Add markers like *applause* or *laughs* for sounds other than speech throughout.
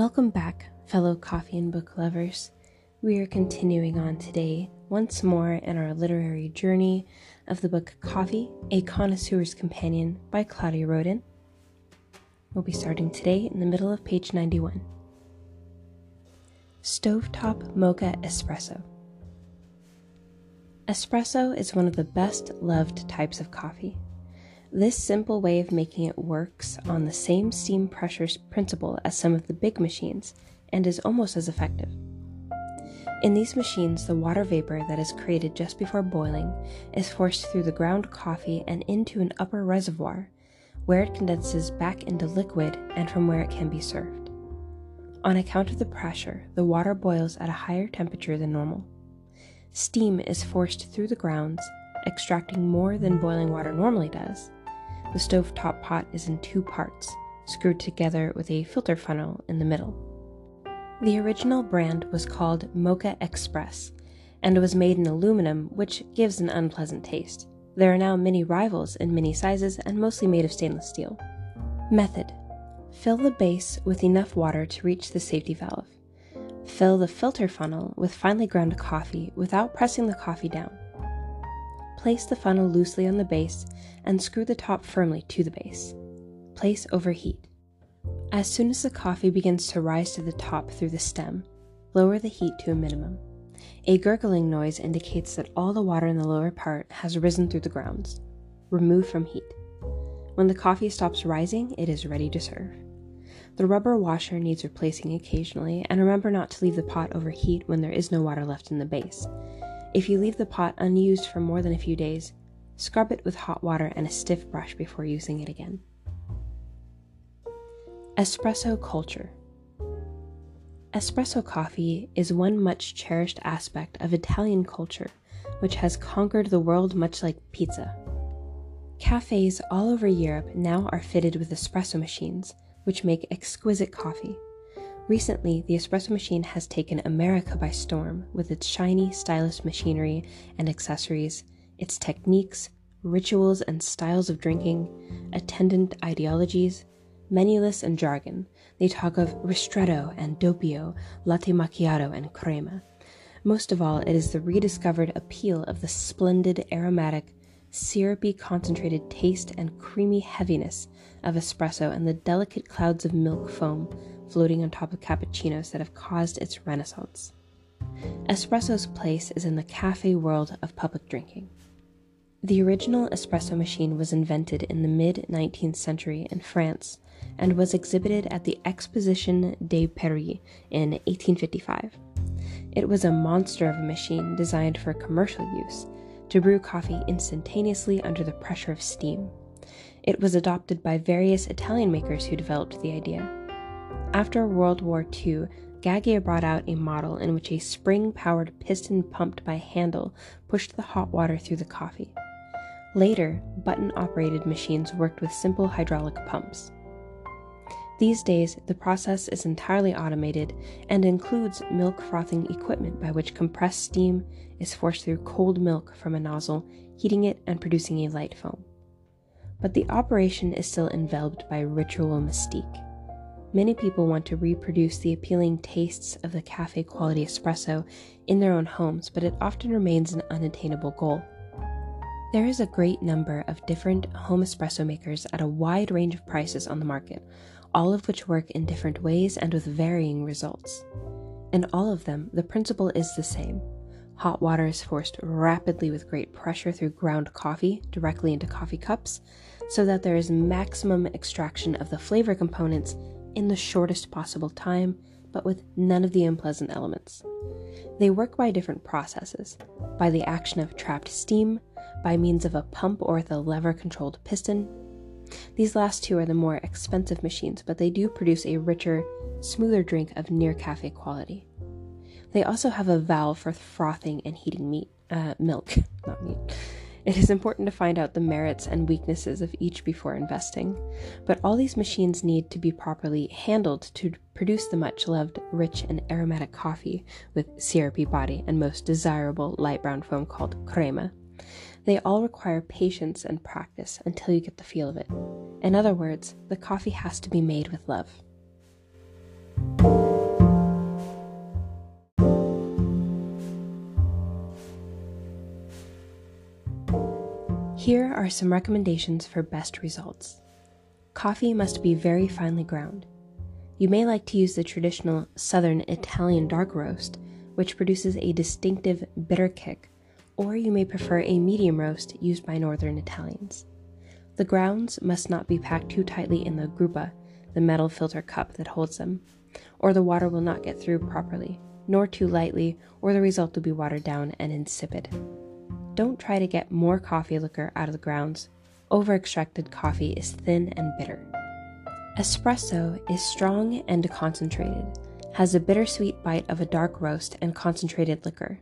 Welcome back, fellow coffee and book lovers. We are continuing on today, once more, in our literary journey of the book Coffee, A Connoisseur's Companion by Claudia Roden. We'll be starting today in the middle of page 91. Stovetop Mocha Espresso. Espresso is one of the best loved types of coffee. This simple way of making it works on the same steam pressure principle as some of the big machines and is almost as effective. In these machines, the water vapor that is created just before boiling is forced through the ground coffee and into an upper reservoir, where it condenses back into liquid and from where it can be served. On account of the pressure, the water boils at a higher temperature than normal. Steam is forced through the grounds, extracting more than boiling water normally does. The stovetop pot is in two parts, screwed together with a filter funnel in the middle. The original brand was called Moka Express and was made in aluminum, which gives an unpleasant taste. There are now many rivals in many sizes and mostly made of stainless steel. Method Fill the base with enough water to reach the safety valve. Fill the filter funnel with finely ground coffee without pressing the coffee down. Place the funnel loosely on the base and screw the top firmly to the base. Place over heat. As soon as the coffee begins to rise to the top through the stem, lower the heat to a minimum. A gurgling noise indicates that all the water in the lower part has risen through the grounds. Remove from heat. When the coffee stops rising, it is ready to serve. The rubber washer needs replacing occasionally, and remember not to leave the pot over heat when there is no water left in the base. If you leave the pot unused for more than a few days, scrub it with hot water and a stiff brush before using it again. Espresso culture. Espresso coffee is one much cherished aspect of Italian culture, which has conquered the world much like pizza. Cafes all over Europe now are fitted with espresso machines, which make exquisite coffee. Recently, the espresso machine has taken America by storm with its shiny, stylish machinery and accessories, its techniques, rituals and styles of drinking, attendant ideologies, menuless and jargon. They talk of ristretto and doppio, latte macchiato and crema. Most of all, it is the rediscovered appeal of the splendid, aromatic, syrupy, concentrated taste and creamy heaviness of espresso and the delicate clouds of milk foam floating on top of cappuccinos that have caused its renaissance. Espresso's place is in the cafe world of public drinking. The original espresso machine was invented in the mid 19th century in France and was exhibited at the Exposition de Paris in 1855. It was a monster of a machine designed for commercial use to brew coffee instantaneously under the pressure of steam. It was adopted by various Italian makers who developed the idea. After World War II, Gaggia brought out a model in which a spring powered piston pumped by handle pushed the hot water through the coffee. Later, button operated machines worked with simple hydraulic pumps. These days, the process is entirely automated and includes milk frothing equipment by which compressed steam is forced through cold milk from a nozzle, heating it and producing a light foam. But the operation is still enveloped by ritual mystique. Many people want to reproduce the appealing tastes of the cafe quality espresso in their own homes, but it often remains an unattainable goal. There is a great number of different home espresso makers at a wide range of prices on the market, all of which work in different ways and with varying results. In all of them, the principle is the same. Hot water is forced rapidly with great pressure through ground coffee directly into coffee cups so that there is maximum extraction of the flavor components in the shortest possible time, but with none of the unpleasant elements. They work by different processes by the action of trapped steam, by means of a pump or a lever controlled piston. These last two are the more expensive machines, but they do produce a richer, smoother drink of near cafe quality. They also have a valve for frothing and heating meat, uh, milk, *laughs* not meat. It is important to find out the merits and weaknesses of each before investing, but all these machines need to be properly handled to produce the much loved, rich, and aromatic coffee with syrupy body and most desirable light brown foam called crema. They all require patience and practice until you get the feel of it. In other words, the coffee has to be made with love. Here are some recommendations for best results. Coffee must be very finely ground. You may like to use the traditional southern Italian dark roast, which produces a distinctive bitter kick, or you may prefer a medium roast used by northern Italians. The grounds must not be packed too tightly in the gruppa, the metal filter cup that holds them, or the water will not get through properly, nor too lightly, or the result will be watered down and insipid. Don't try to get more coffee liquor out of the grounds. Over extracted coffee is thin and bitter. Espresso is strong and concentrated, has a bittersweet bite of a dark roast and concentrated liquor.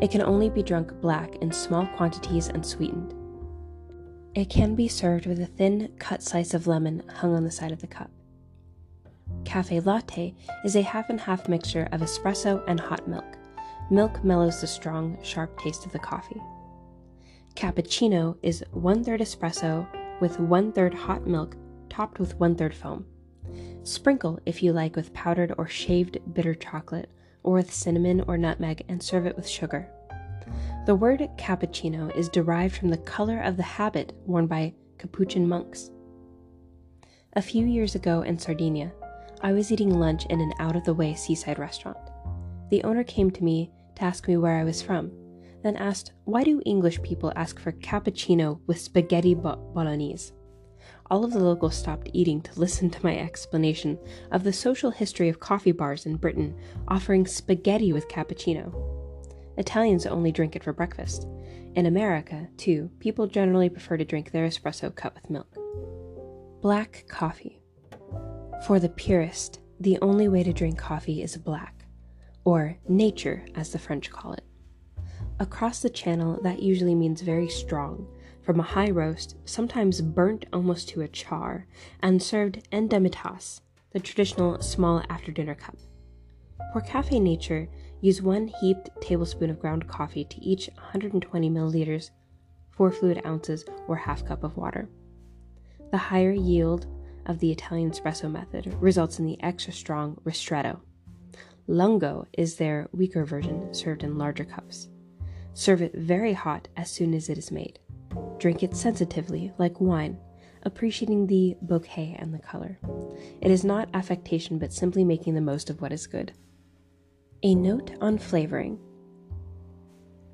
It can only be drunk black in small quantities and sweetened. It can be served with a thin cut slice of lemon hung on the side of the cup. Cafe latte is a half and half mixture of espresso and hot milk. Milk mellows the strong, sharp taste of the coffee. Cappuccino is one third espresso with one third hot milk topped with one third foam. Sprinkle, if you like, with powdered or shaved bitter chocolate, or with cinnamon or nutmeg, and serve it with sugar. The word cappuccino is derived from the color of the habit worn by Capuchin monks. A few years ago in Sardinia, I was eating lunch in an out of the way seaside restaurant. The owner came to me to ask me where I was from, then asked, Why do English people ask for cappuccino with spaghetti bolognese? all of the locals stopped eating to listen to my explanation of the social history of coffee bars in Britain offering spaghetti with cappuccino. Italians only drink it for breakfast. In America, too, people generally prefer to drink their espresso cut with milk. Black coffee. For the purist, the only way to drink coffee is black, or nature, as the French call it. Across the channel, that usually means very strong, from a high roast, sometimes burnt almost to a char, and served en demitasse, the traditional small after dinner cup. For cafe nature, use one heaped tablespoon of ground coffee to each 120 milliliters, 4 fluid ounces, or half cup of water. The higher yield of the Italian espresso method results in the extra strong ristretto. Lungo is their weaker version, served in larger cups. Serve it very hot as soon as it is made. Drink it sensitively, like wine, appreciating the bouquet and the color. It is not affectation, but simply making the most of what is good. A note on flavoring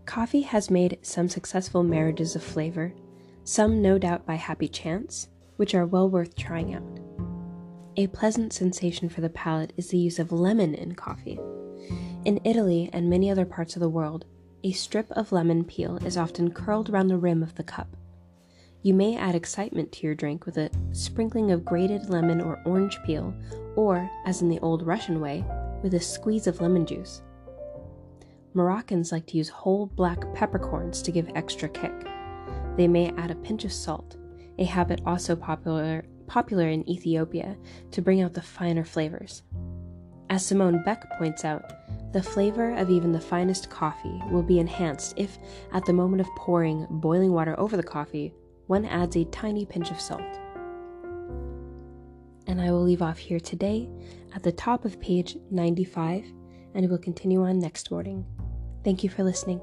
Coffee has made some successful marriages of flavor, some no doubt by happy chance, which are well worth trying out. A pleasant sensation for the palate is the use of lemon in coffee. In Italy and many other parts of the world, a strip of lemon peel is often curled around the rim of the cup. You may add excitement to your drink with a sprinkling of grated lemon or orange peel, or, as in the old Russian way, with a squeeze of lemon juice. Moroccans like to use whole black peppercorns to give extra kick. They may add a pinch of salt, a habit also popular, popular in Ethiopia, to bring out the finer flavors. As Simone Beck points out, the flavor of even the finest coffee will be enhanced if, at the moment of pouring boiling water over the coffee, one adds a tiny pinch of salt. And I will leave off here today at the top of page 95, and will continue on next morning. Thank you for listening.